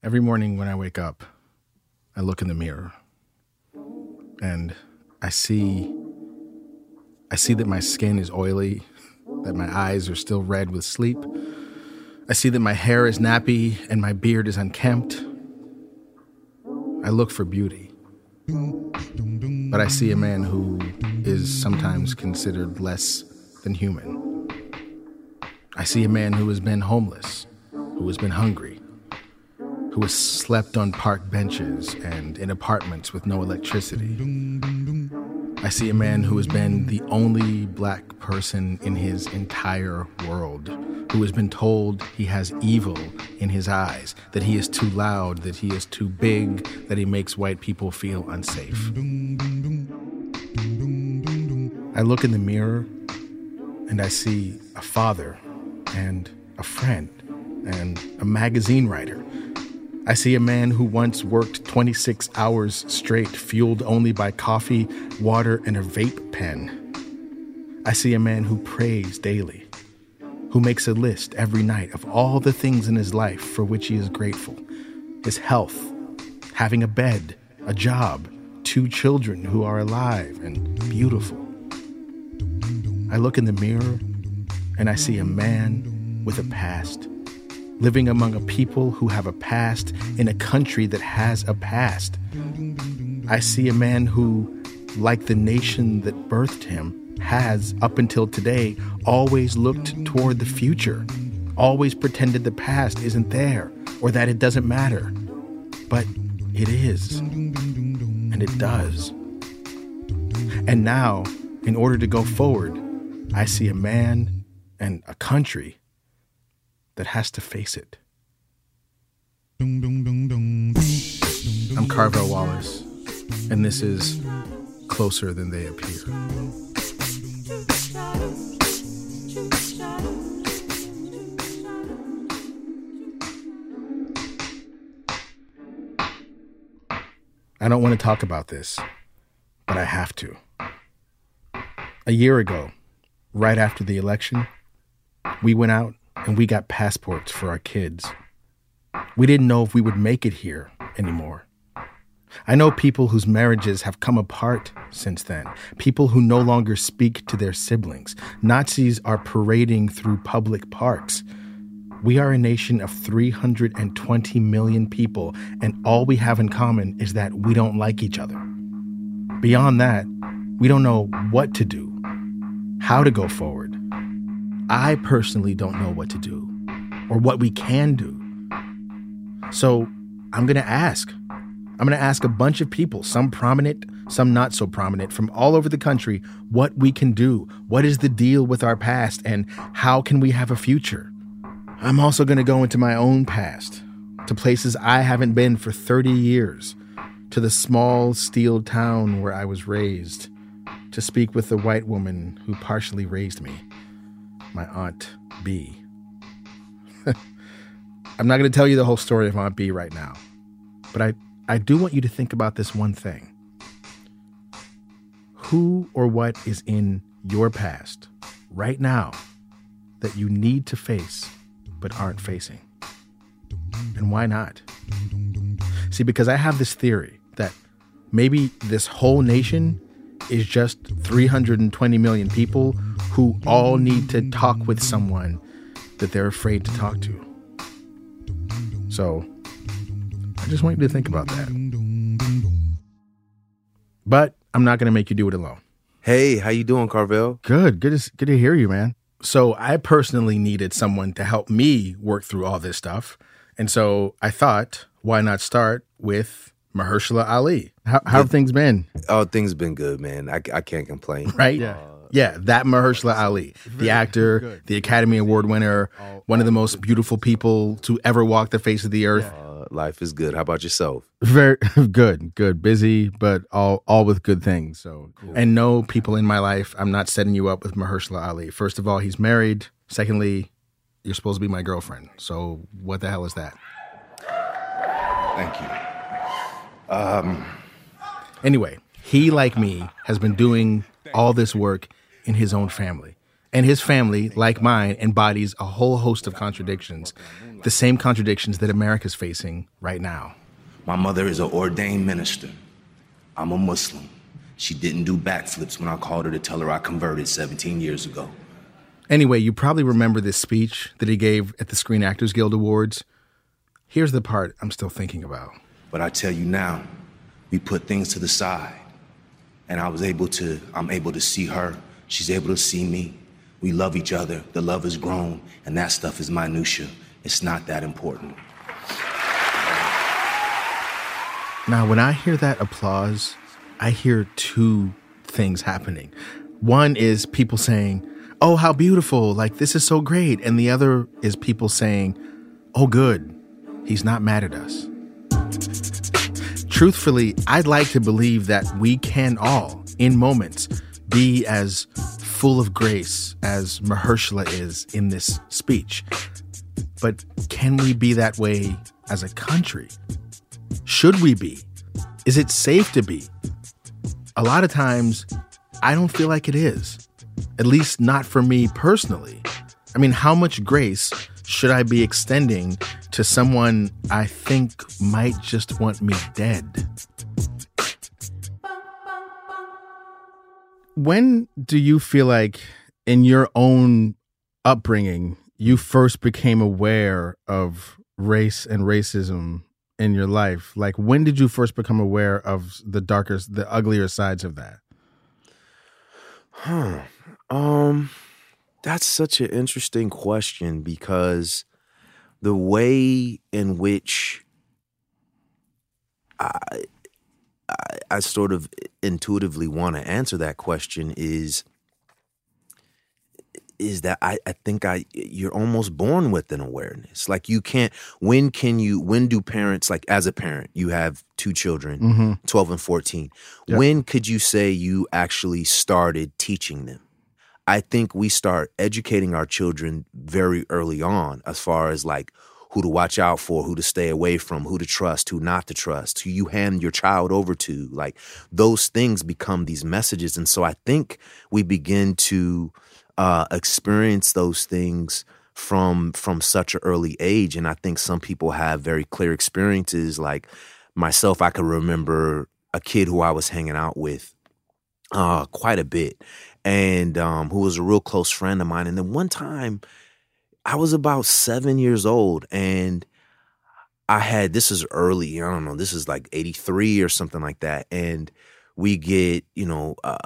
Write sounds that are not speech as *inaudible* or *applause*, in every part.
Every morning when I wake up, I look in the mirror and I see I see that my skin is oily, that my eyes are still red with sleep. I see that my hair is nappy and my beard is unkempt. I look for beauty. But I see a man who is sometimes considered less than human. I see a man who has been homeless, who has been hungry, who slept on park benches and in apartments with no electricity. I see a man who has been the only black person in his entire world, who has been told he has evil in his eyes, that he is too loud, that he is too big, that he makes white people feel unsafe. I look in the mirror and I see a father and a friend and a magazine writer I see a man who once worked 26 hours straight, fueled only by coffee, water, and a vape pen. I see a man who prays daily, who makes a list every night of all the things in his life for which he is grateful his health, having a bed, a job, two children who are alive and beautiful. I look in the mirror and I see a man with a past living among a people who have a past in a country that has a past. I see a man who, like the nation that birthed him, has, up until today, always looked toward the future, always pretended the past isn't there or that it doesn't matter. But it is, and it does. And now, in order to go forward, I see a man and a country that has to face it. I'm Carvell Wallace, and this is Closer Than They Appear. I don't want to talk about this, but I have to. A year ago, right after the election, we went out and we got passports for our kids. We didn't know if we would make it here anymore. I know people whose marriages have come apart since then, people who no longer speak to their siblings. Nazis are parading through public parks. We are a nation of 320 million people, and all we have in common is that we don't like each other. Beyond that, we don't know what to do, how to go forward. I personally don't know what to do or what we can do. So I'm going to ask. I'm going to ask a bunch of people, some prominent, some not so prominent, from all over the country, what we can do. What is the deal with our past and how can we have a future? I'm also going to go into my own past, to places I haven't been for 30 years, to the small steel town where I was raised, to speak with the white woman who partially raised me my Aunt B. *laughs* I'm not going to tell you the whole story of Aunt B right now, but I, I do want you to think about this one thing. Who or what is in your past right now that you need to face but aren't facing? And why not? See, because I have this theory that maybe this whole nation is just 320 million people who all need to talk with someone that they're afraid to talk to. So, I just want you to think about that. But I'm not going to make you do it alone. Hey, how you doing, Carvell? Good. Good to, good to hear you, man. So, I personally needed someone to help me work through all this stuff. And so I thought, why not start with Mahershala Ali? How, how have things been? Oh, things been good, man. I, I can't complain. Right? Yeah. Uh, Yeah, that Mahershala Ali, the actor, the Academy Award winner, one of the most beautiful people to ever walk the face of the earth. Uh, life is good. How about yourself? Very *laughs* good, good. Busy, but all all with good things. So, cool. and no people in my life. I'm not setting you up with Mahershala Ali. First of all, he's married. Secondly, you're supposed to be my girlfriend. So, what the hell is that? Thank you. Um. Anyway, he like me has been doing all this work in his own family. And his family, like mine, embodies a whole host of contradictions, the same contradictions that America's facing right now. My mother is an ordained minister. I'm a Muslim. She didn't do backflips when I called her to tell her I converted 17 years ago. Anyway, you probably remember this speech that he gave at the Screen Actors Guild Awards. Here's the part I'm still thinking about. But I tell you now, we put things to the side. And I was able to, I'm able to see her. She's able to see me. We love each other. The love has grown. And that stuff is minutia. It's not that important. Now, when I hear that applause, I hear two things happening. One is people saying, Oh, how beautiful. Like, this is so great. And the other is people saying, Oh, good. He's not mad at us. Truthfully, I'd like to believe that we can all, in moments, be as full of grace as Mahershala is in this speech. But can we be that way as a country? Should we be? Is it safe to be? A lot of times, I don't feel like it is. At least not for me personally. I mean, how much grace should I be extending to someone I think might just want me dead? When do you feel like, in your own upbringing, you first became aware of race and racism in your life? Like, when did you first become aware of the darker, the uglier sides of that? Huh. Um, that's such an interesting question because the way in which I, I, I sort of intuitively want to answer that question is is that I, I think I you're almost born with an awareness. Like you can't when can you when do parents like as a parent, you have two children, Mm-hmm. 12 and 14. Yeah. When could you say you actually started teaching them? I think we start educating our children very early on as far as like who to watch out for, who to stay away from, who to trust, who not to trust, who you hand your child over to. Like those things become these messages. And so I think we begin to uh, experience those things from from such an early age. And I think some people have very clear experiences. Like myself, I could remember a kid who I was hanging out with uh, quite a bit, and um, who was a real close friend of mine. And then one time, I was about seven years old, and I had this is early. I don't know. This is like eighty three or something like that, and we get you know uh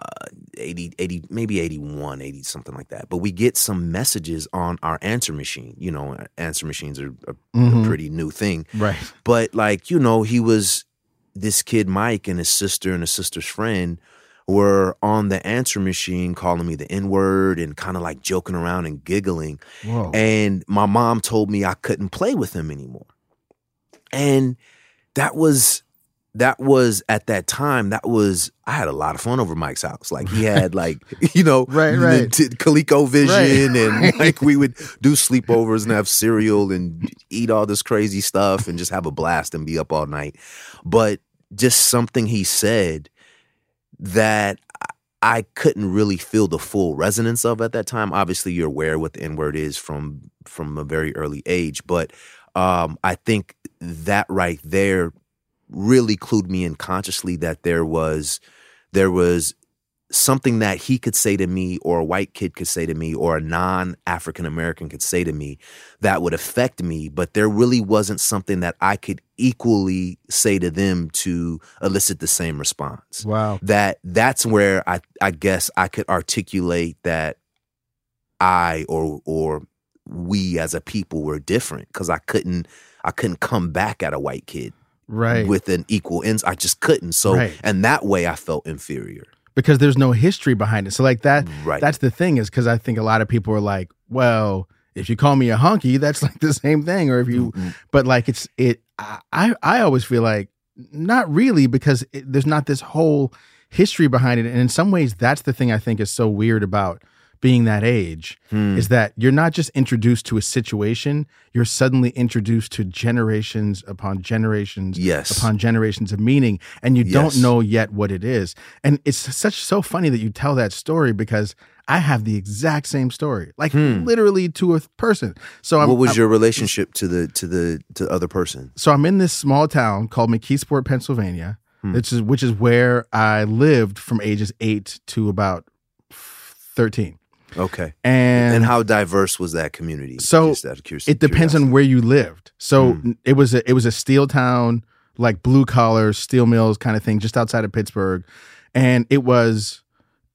80 80 maybe 81 80 something like that but we get some messages on our answer machine you know answer machines are a, Mhm. a pretty new thing Right. but like you know he was this kid mike and his sister and his sister's friend were on the answer machine calling me the n-word and kind of like joking around and giggling Whoa. and my mom told me I couldn't play with him anymore. And that was that was at that time that was I had a lot of fun over Mike's house. Like he had *laughs* like you know Right, right. t- ColecoVision Right, and *laughs* like we would do sleepovers and have cereal and eat all this crazy stuff and just have a blast and be up all night. But just something he said that I couldn't really feel the full resonance of at that time. Obviously, you're aware what the N word is from from a very early age, but um, I think that right there really clued me in consciously that there was there was something that he could say to me or a white kid could say to me or a non-african american could say to me that would affect me but there really wasn't something that i could equally say to them to elicit the same response wow. that that's where I I guess I could articulate that I or or we as a people were different because I couldn't I couldn't come back at a white kid Right. with an equal ins I just couldn't so Right. and that way I felt inferior because there's no history behind it. So like that right that's the thing is because I think a lot of people are like, well, if you call me a honky, that's like the same thing. Or if you, Mm-mm. but like it's it. I I always feel like not really because it, there's not this whole history behind it, and in some ways, that's the thing I think is so weird about being that age is that you're not just introduced to a situation, you're suddenly introduced to generations upon generations Yes. upon generations of meaning and you don't know yet what it is. And it's such so funny that you tell that story because I have the exact same story, like literally to a person. So I'm, Hmm. what was I'm- your relationship to the to the to the other person? so I'm in this small town called McKeesport, Pennsylvania, Hmm. which is which is where I lived from ages eight to about thirteen. Okay. And, And, how diverse was that community? So, Just out of curious- it depends curiosity. on where you lived. So Hmm. it was a it was a steel town, like blue collar steel mills kind of thing, just outside of Pittsburgh, and it was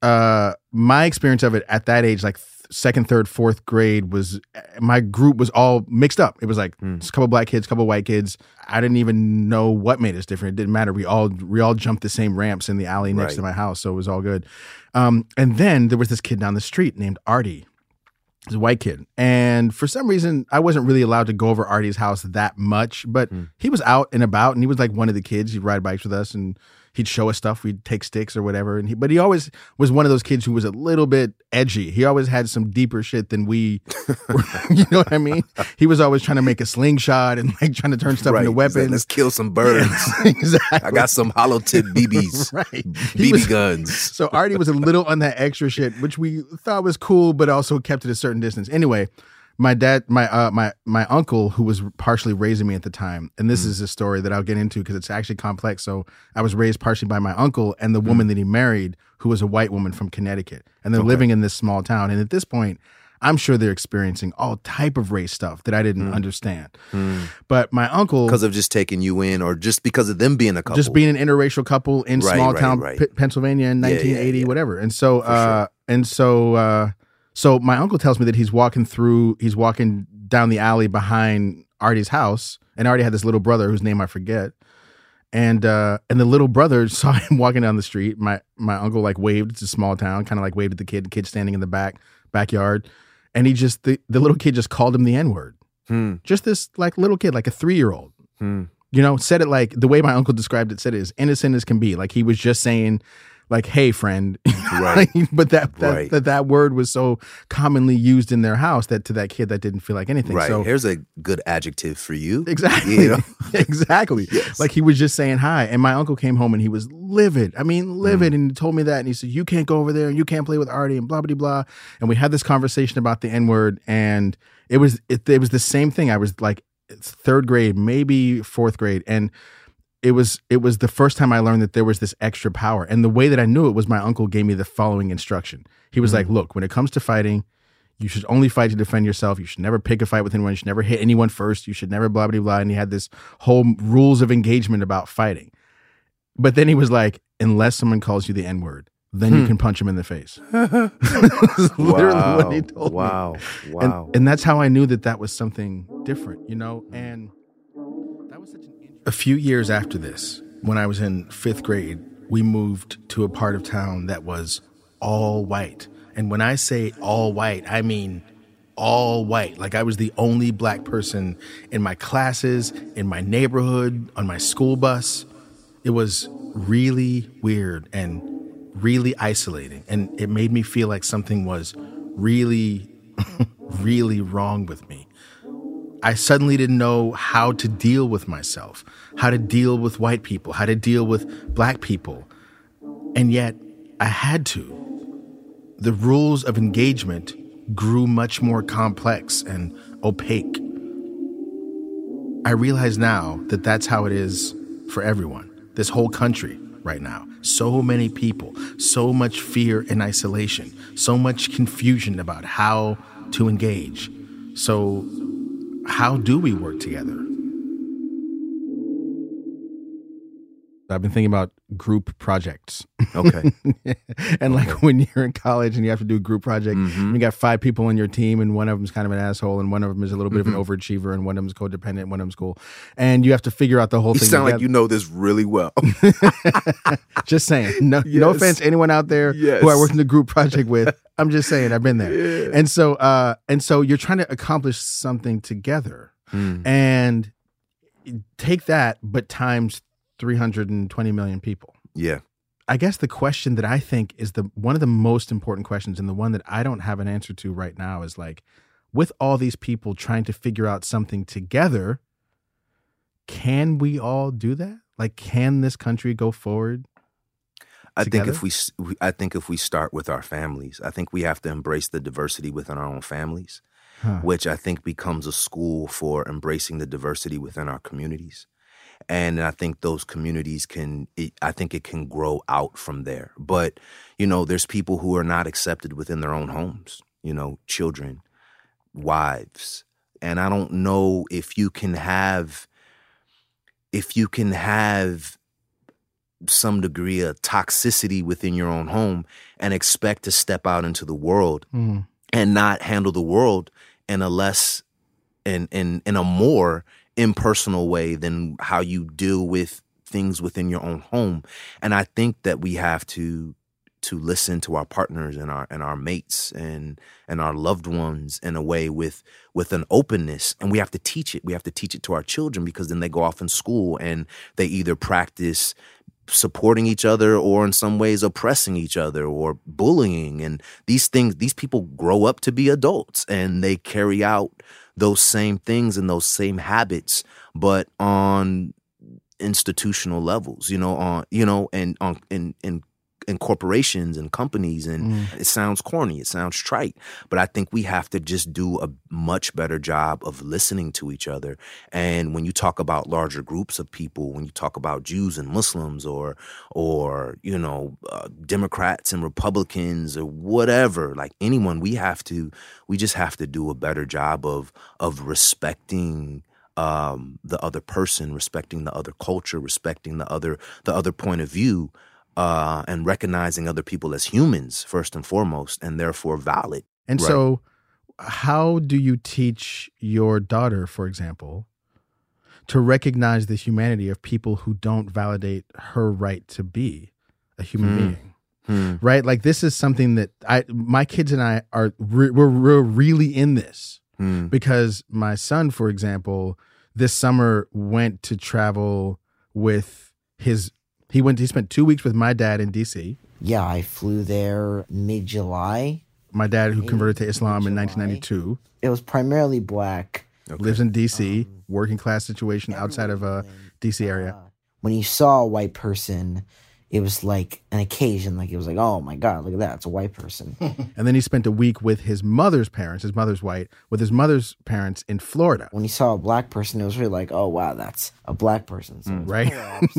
uh my experience of it at that age, like second, third, fourth grade, was my group was all mixed up. It was like just a couple black kids, a couple white kids. I didn't even know what made us different. It didn't matter. We all we all jumped the same ramps in the alley next to my house, so it was all good. Um, and then there was this kid down the street named Artie. He's a white kid. And for some reason, I wasn't really allowed to go over Artie's house that much, but he was out and about and he was like one of the kids. He'd ride bikes with us and he'd show us stuff. We'd take sticks or whatever. And he, but he always was one of those kids who was a little bit edgy. He always had some deeper shit than we, were, *laughs* *laughs* you know what I mean? He was always trying to make a slingshot and like trying to turn stuff Right. into He's like, weapons. Let's kill some birds. *laughs* exactly. I got some hollow tip BBs, right. BB was- guns. so Artie was a little on that extra shit, which we thought was cool, but also kept at a certain distance. Anyway, my dad, my uh, my my uncle, who was partially raising me at the time, and this is a story that I'll get into because it's actually complex. So I was raised partially by my uncle and the woman that he married, who was a white woman from Connecticut, and they're living in this small town. And at this point, I'm sure they're experiencing all type of race stuff that I didn't understand. But my uncle, Because of just taking you in, or just because of them being a couple. just being an interracial couple in Right, small right, town right. P- Pennsylvania in Yeah, yeah, 1980, yeah. whatever. And so, uh, and so, uh, so my uncle tells me that he's walking through, he's walking down the alley behind Artie's house, and Artie had this little brother whose name I forget. And uh, and the little brother *laughs* saw him walking down the street. My my uncle like waved. It's a small town, kind of like waved at the kid. The kid standing in the back backyard, and he just the, the little kid just called him the n word. Hmm. Just this like little kid, like a three year old Hmm. you know, said it like the way my uncle described it, said it as innocent as can be. Like he was just saying, like, hey, friend. *laughs* Right. but that that, Right. that that word was so commonly used in their house that to that kid that didn't feel like anything. Right. So Here's a good adjective for you. Exactly. You know? *laughs* exactly. *laughs* Yes. Like he was just saying hi. And my uncle came home and he was livid. I mean, Mm. livid. And he told me that. And he said, You can't go over there and you can't play with Artie and blah, blah, blah. And we had this conversation about the N word. And it was, it, it was the same thing. I was like third grade, maybe fourth grade. And it was it was the first time I learned that there was this extra power. And the way that I knew it was my uncle gave me the following instruction. He was hmm. like, "Look, when it comes to fighting, you should only fight to defend yourself. You should never pick a fight with anyone. You should never hit anyone first. You should never blah blah blah." And he had this whole rules of engagement about fighting. But then he was like, "Unless someone calls you the N word, then you hmm. can punch him in the face." *laughs* Literally wow. what he told me. wow. And, Wow. and that's how I knew that that was something different, you know? And that was such an a few years after this, when I was in fifth grade, we moved to a part of town that was all white. And when I say all white, I mean all white. Like I was the only black person in my classes, in my neighborhood, on my school bus. It was really weird and really isolating. And it made me feel like something was really, *laughs* really wrong with me. I suddenly didn't know how to deal with myself, how to deal with white people, how to deal with black people. And yet I had to. The rules of engagement grew much more complex and opaque. I realize now that that's how it is for everyone, this whole country right now. So many people, so much fear and isolation, so much confusion about how to engage. So, how do we work together? I've been thinking about group projects. Okay. *laughs* and like when you're in college and you have to do a group project, Mm-hmm. you got five people on your team, and one of them's kind of an asshole, and one of them is a little bit Mm-hmm. of an overachiever, and one of them's codependent, one of them's cool, and you have to figure out the whole You thing. You sound like you know this really well. *laughs* Just saying. No, no offense to anyone out there Yes. who I worked in the group project with. *laughs* I'm just saying I've been there. And so, uh, and so you're trying to accomplish something together, Hmm. and take that, but times 320 million people. Yeah. I guess the question that I think is the one of the most important questions and the one that I don't have an answer to right now is like with all these people trying to figure out something together, can we all do that? Like can this country go forward? I think if we, we- I think if we start with our families, I think we have to embrace the diversity within our own families, Huh. which I think becomes a school for embracing the diversity within our communities. And I think those communities can, it, I think it can grow out from there. But, you know, there's people who are not accepted within their own homes, you know, children, wives. And I don't know if you can have, if you can have some degree of toxicity within your own home and expect to step out into the world Mm. and not handle the world in a less in in in a more impersonal way than how you deal with things within your own home. And i think that we have to to listen to our partners and our and our mates and and our loved ones in a way with with an openness. And we have to teach it. We have to teach it to our children because then they go off in school and they either practice supporting each other or in some ways oppressing each other or bullying. And these things these people grow up to be adults and they carry out those same things and those same habits but on institutional levels you know on you know and on in in in corporations and companies and Mm. it sounds corny it sounds trite but i think we have to just do a much better job of listening to each other and when you talk about larger groups of people when you talk about jews and muslims or or you know uh, democrats and republicans or whatever like anyone we have to we just have to do a better job of of respecting um, the other person, respecting the other culture, respecting the other the other point of view, uh, and recognizing other people as humans first and foremost, and therefore valid. And Right. so, how do you teach your daughter, for example, to recognize the humanity of people who don't validate her right to be a human Hmm. being? Hmm. Right? Like this is something that I, my kids and I are re- we're, we're really in this Hmm. because my son, for example, this summer went to travel with his. He went. He spent two weeks with my dad in D.C. Yeah, I flew there mid July. My dad, who converted to Islam in July. 1992. It was primarily black. Okay. lives in DC, Um, working class situation outside of uh, DC area. Uh, when you saw a white person, it was like an occasion. Like it was like, oh my god, look at that, it's a white person. *laughs* And then he spent a week with his mother's parents. His mother's white, with his mother's parents in Florida, when he saw a black person, it was really like, oh wow, that's a black person. So it's right?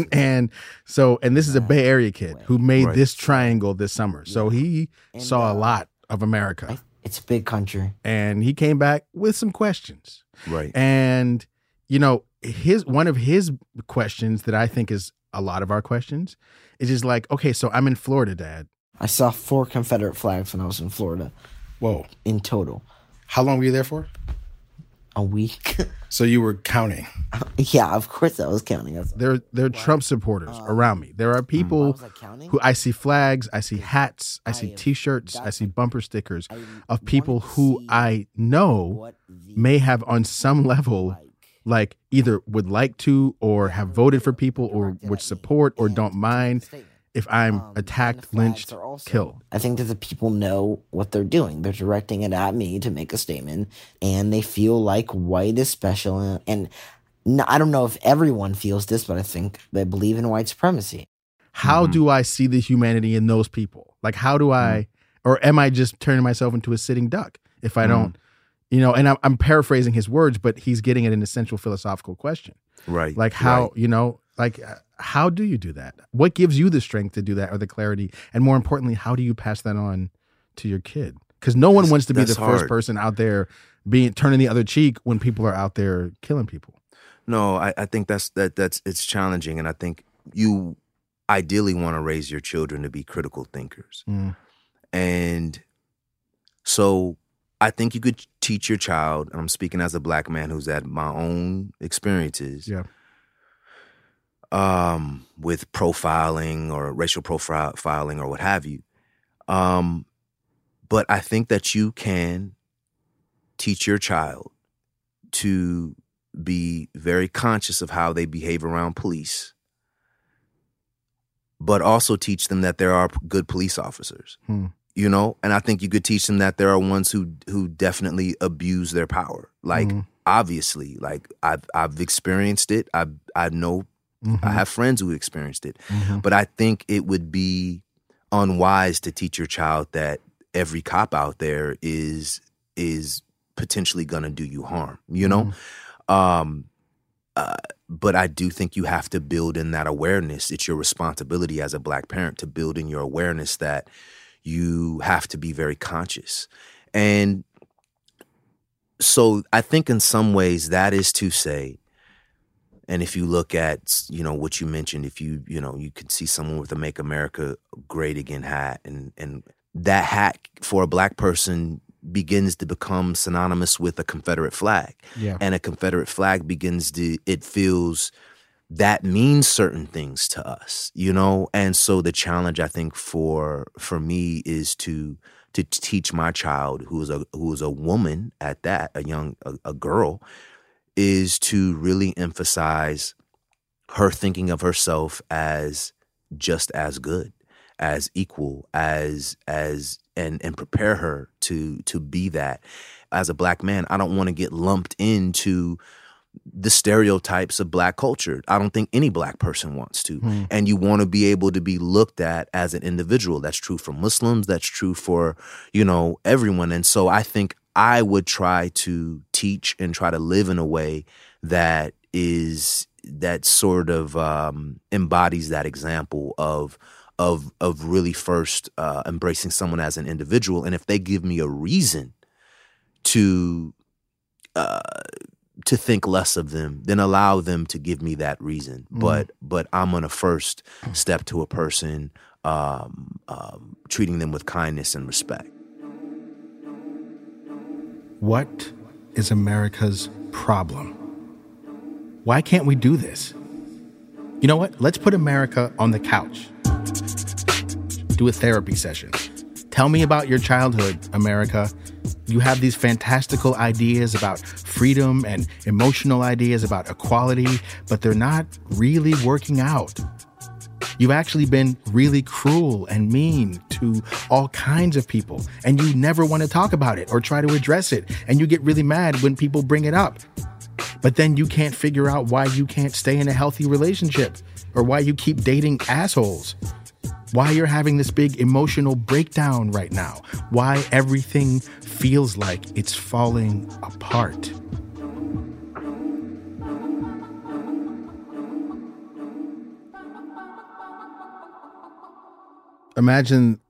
*laughs* and so, and this is a Bay Area kid who made Right. this triangle this summer. So he And, saw a uh, lot of America, I- it's a big country. and he came back with some questions. Right. And you know, his one of his questions that I think is a lot of our questions It's just like, okay, so I'm in Florida, Dad. I saw four Confederate flags when I was in Florida Whoa, in total. how long were you there for? A week. *laughs* So you were counting. yeah, of course I was counting. I was, There, there are Trump supporters uh, around me. There are mm, people was I who I see flags, I see hats, I I see T-shirts, I see bumper stickers of people who I know may have on some level like like either would like to or have voted for people or would support or don't to make a mind if I'm Um, and the attacked, lynched, killed. I think that the people know what they're doing. They're directing it at me to make a statement, and they feel like white is special. And, I don't know if everyone feels this, but I think they believe in white supremacy. How Mhm. do I see the humanity in those people? Like how do I or am I just turning myself into a sitting duck if I don't you know, and I'm, I'm paraphrasing his words, but he's getting at an essential philosophical question. Right. like how Right. you know like uh, how do you do that what gives you the strength to do that or the clarity and more importantly how do you pass that on to your kid because no one That's- wants to be the that's first person out there being turning the other cheek when people are out there killing people No, I, I think that's that that's it's challenging, and I think you ideally want to raise your children to be critical thinkers. Mm. And so I think you could teach your child, and I'm speaking as a black man who's had my own experiences. Yeah. Um, with profiling or racial profiling or what have you. Um, but I think that you can teach your child to be very conscious of how they behave around police but also teach them that there are good police officers. Hmm. You know, and I think you could teach them that there are ones who who definitely abuse their power. Like Mhm. obviously, like I've I've experienced it. I I know Mhm. I have friends who experienced it. Mhm. But I think it would be unwise to teach your child that every cop out there is is potentially going to do you harm, you know? Um uh, but I do think you have to build in that awareness. It's your responsibility as a black parent to build in your awareness that you have to be very conscious. And so I think in some ways that is to say and if you look at you know what you mentioned if you you know you could see someone with a make america great again hat and and that hat for a black person begins to become synonymous with a confederate flag Yeah. and a confederate flag begins to it feels that means certain things to us you know? And so the challenge i think for for me is to to teach my child who is a who is a woman at that a young a, a girl is to really emphasize her thinking of herself as just as good as equal as as and and prepare her to to be that. As a black man i don't want to get lumped into the stereotypes of black culture. I don't think any black person wants to. Hmm. and you want to be able to be looked at as an individual. That's true for muslims that's true for you know everyone. And so i think i would try to teach and try to live in a way that is that sort of um, embodies that example of of of really first uh, embracing someone as an individual. And if they give me a reason to uh, to think less of them then allow them to give me that reason Mhm. but but i'm gonna first step to a person um, um, treating them with kindness and respect What is America's problem? Why can't we do this? You know what? Let's put America on the couch. Do a therapy session. Tell me about your childhood, America. You have these fantastical ideas about freedom and emotional ideas about equality, but they're not really working out. You've actually been really cruel and mean to all kinds of people, and you never want to talk about it or try to address it, and you get really mad when people bring it up. But then you can't figure out why you can't stay in a healthy relationship or why you keep dating assholes. Why you're having this big emotional breakdown right now. Why everything feels like it's falling apart. Imagine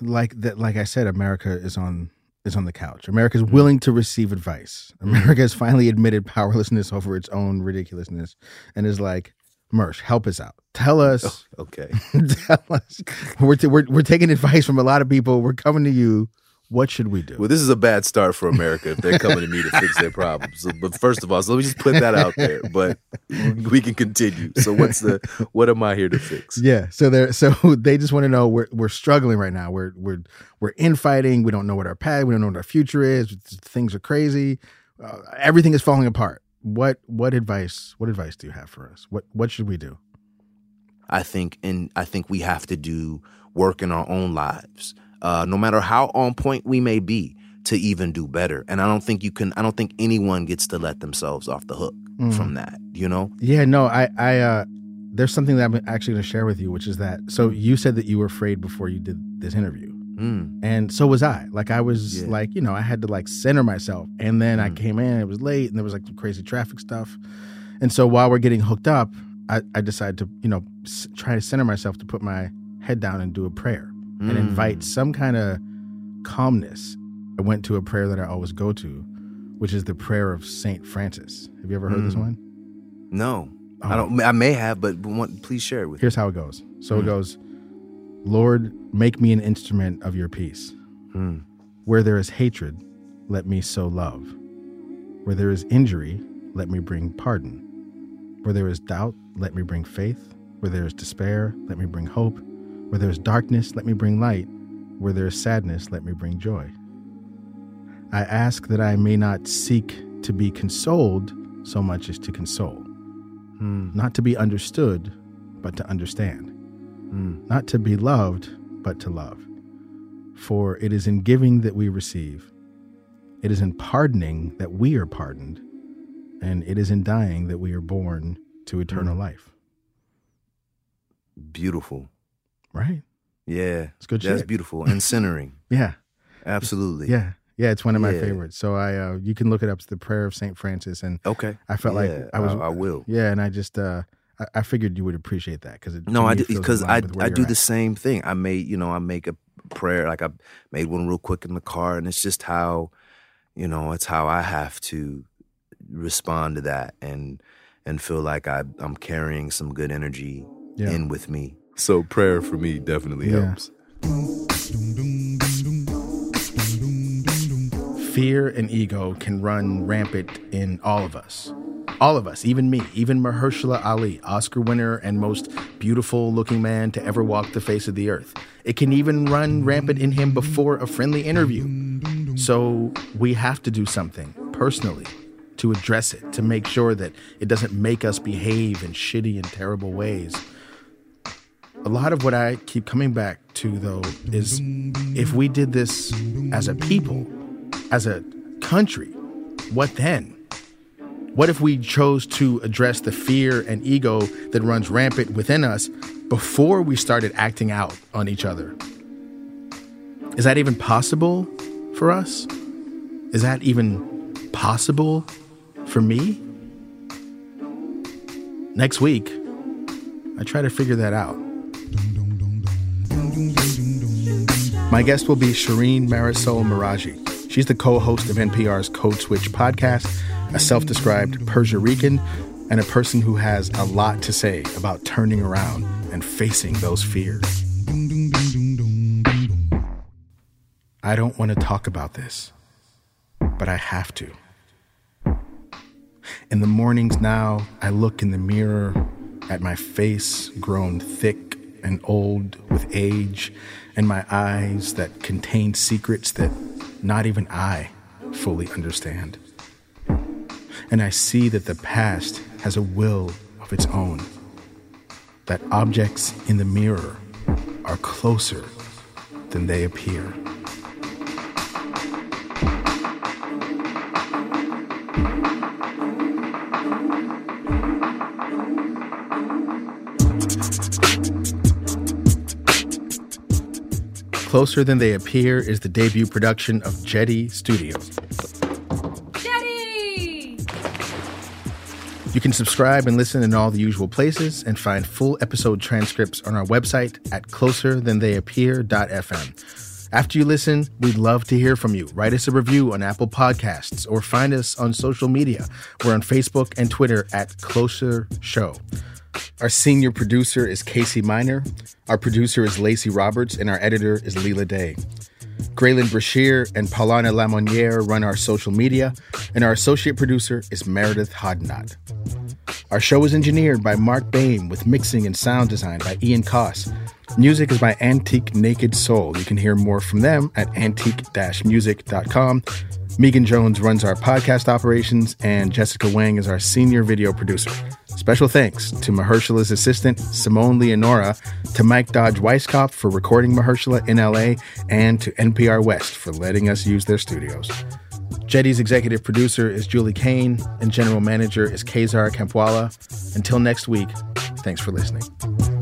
like that like I said America is on is on the couch. America is willing to receive advice. America has finally admitted powerlessness over its own ridiculousness and is like, Mersh, help us out. Tell us, *laughs* okay *laughs* tell us. We're, t- we're, we're taking advice from a lot of people. We're coming to you. What should we do? Well, this is a bad start for America if they're coming to me to fix their *laughs* problems. So, but first of all, so let me just put that out there. But we can continue. So what's the what am I here to fix? Yeah. So they're so they just want to know we're we're struggling right now. We're we're we're infighting. We don't know what our path. We don't know what our future is. Things are crazy. Uh, everything is falling apart. What what advice? What advice do you have for us? What what should we do? I think, and I think we have to do work in our own lives, uh, no matter how on point we may be, to even do better. And I don't think you can. I don't think anyone gets to let themselves off the hook Mm. from that. You know? Yeah. No. I I uh, there's something that I'm actually going to share with you, which is that. So you said that you were afraid before you did this interview. Mm. And so was I. Like I was Yeah. like, you know, I had to like center myself. And then I Mm. came in, it was late, and there was like crazy traffic stuff. And so while we're getting hooked up, I, I decided to, you know, s- try to center myself to put my head down and do a prayer and Mm. invite some kind of calmness. I went to a prayer that I always go to, which is the prayer of Saint Francis. Have you ever heard this Mm. one? No, I Oh. don't. I may have, but want, please share it with me. Here's how it goes. So it Mm. goes, Lord, make me an instrument of your peace. Mm. Where there is hatred, let me sow love. Where there is injury, let me bring pardon. Where there is doubt, let me bring faith. Where there is despair, let me bring hope. Where there is darkness, let me bring light. Where there is sadness, let me bring joy. I ask that I may not seek to be consoled so much as to console, Mm. not to be understood, but to understand, not to be loved, but to love. For it is in giving that we receive, it is in pardoning that we are pardoned, and it is in dying that we are born to eternal life. Beautiful. Right? Yeah. It's good That's shit. beautiful. *laughs* And centering. Yeah. Absolutely. Yeah. Yeah. It's one of my Yeah. favorites. So I, uh, you can look it up. It's the Prayer of St. Francis. And Okay. I felt Yeah, like I was, I, I will. yeah. And I just, uh, I, I figured you would appreciate that because it, No, I do it feels in because I I do at. the same thing. I made you know I make a prayer like I made one real quick in the car, and it's just how you know it's how I have to respond to that and and feel like I I'm carrying some good energy Yeah. in with me. So prayer for me definitely Yeah. helps. Fear and ego can run rampant in all of us. All of us, even me, even Mahershala Ali, Oscar winner and most beautiful looking man to ever walk the face of the earth. It can even run rampant in him before a friendly interview. So we have to do something personally to address it, to make sure that it doesn't make us behave in shitty and terrible ways. A lot of what I keep coming back to, though, is if we did this as a people, as a country, what then? What if we chose to address the fear and ego that runs rampant within us before we started acting out on each other? Is that even possible for us? Is that even possible for me? Next week, I try to figure that out. My guest will be Shereen Marisol Meraji. She's the co host of NPR's Code Switch podcast, a self described Persia Rican, and a person who has a lot to say about turning around and facing those fears. I don't want to talk about this, but I have to. In the mornings now, I look in the mirror at my face grown thick and old with age, and my eyes that contain secrets that not even I fully understand. And I see that the past has a will of its own, that objects in the mirror are closer than they appear. Closer Than They Appear is the debut production of Jetty Studios. You can subscribe and listen in all the usual places and find full episode transcripts on our website at closerthantheyappear.fm. After you listen, we'd love to hear from you. Write us a review on Apple Podcasts or find us on social media. We're on Facebook and Twitter at Closer Show. Our senior producer is Casey Miner. Our producer is Lacey Roberts, and our editor is Leela Day. Graylin Brashear and Paulana Lamoniere run our social media, and our associate producer is Meredith Hodnott. Our show is engineered by Mark Bain with mixing and sound design by Ian Koss. Music is by Antique Naked Soul. You can hear more from them at antique-music.com. Megan Jones runs our podcast operations, and Jessica Wang is our senior video producer. Special thanks to Mahershala's assistant, Simone Leonora, to Mike Dodge Weisskopf for recording Mahershala in LA, and to NPR West for letting us use their studios. Jetty's executive producer is Julie Kane, and general manager is Kezar Kampwala. Until next week, thanks for listening.